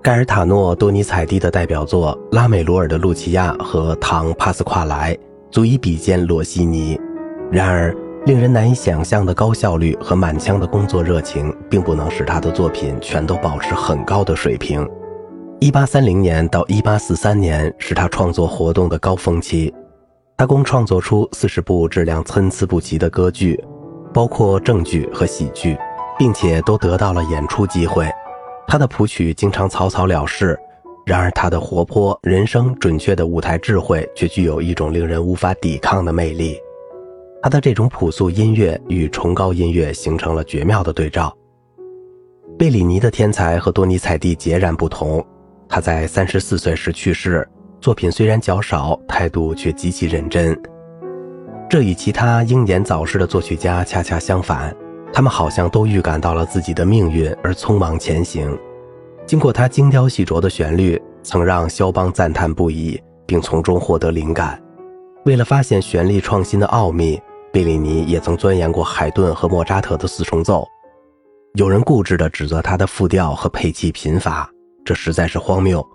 盖尔塔诺多尼采蒂的代表作《拉美罗尔的露琪亚》和《唐帕斯夸莱》足以比肩罗西尼。然而，令人难以想象的高效率和满腔的工作热情，并不能使他的作品全都保持很高的水平。一八三零年到一八四三年是他创作活动的高峰期，他共创作出四十部质量参差不齐的歌剧，包括正剧和喜剧，并且都得到了演出机会。他的谱曲经常草草了事，然而他的活泼、人生准确的舞台智慧却具有一种令人无法抵抗的魅力。他的这种朴素音乐与崇高音乐形成了绝妙的对照。贝里尼的天才和多尼采蒂截然不同。他在三十四岁时去世，作品虽然较少，态度却极其认真。这与其他英年早逝的作曲家恰恰相反，他们好像都预感到了自己的命运而匆忙前行。经过他精雕细琢的旋律，曾让肖邦赞叹不已，并从中获得灵感。为了发现旋律创新的奥秘，贝里尼也曾钻研过海顿和莫扎特的四重奏。有人固执地指责他的复调和配器贫乏。这实在是荒谬，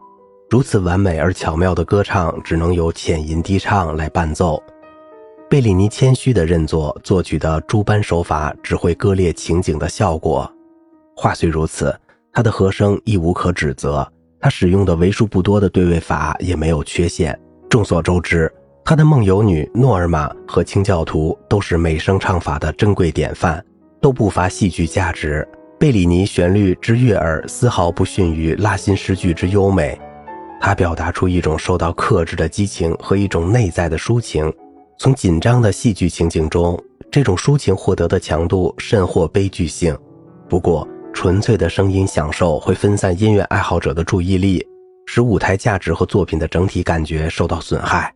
如此完美而巧妙的歌唱，只能由浅吟低唱来伴奏。贝里尼谦虚地认作作曲的诸般手法只会割裂情景的效果。话虽如此，他的和声亦无可指责，他使用的为数不多的对位法也没有缺陷。众所周知，他的梦游女诺尔玛和清教徒都是美声唱法的珍贵典范，都不乏戏剧价值。贝里尼旋律之悦耳，丝毫不逊于拉辛诗句之优美。他表达出一种受到克制的激情和一种内在的抒情。从紧张的戏剧情景中，这种抒情获得的强度甚或悲剧性。不过，纯粹的声音享受会分散音乐爱好者的注意力，使舞台价值和作品的整体感觉受到损害。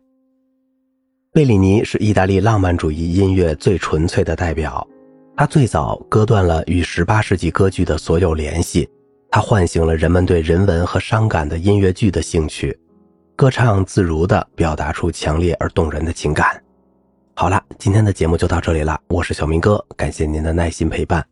贝里尼是意大利浪漫主义音乐最纯粹的代表。他最早割断了与18世纪歌剧的所有联系，他唤醒了人们对人文和伤感的音乐剧的兴趣，歌唱自如地表达出强烈而动人的情感。好了，今天的节目就到这里了，我是小明哥，感谢您的耐心陪伴。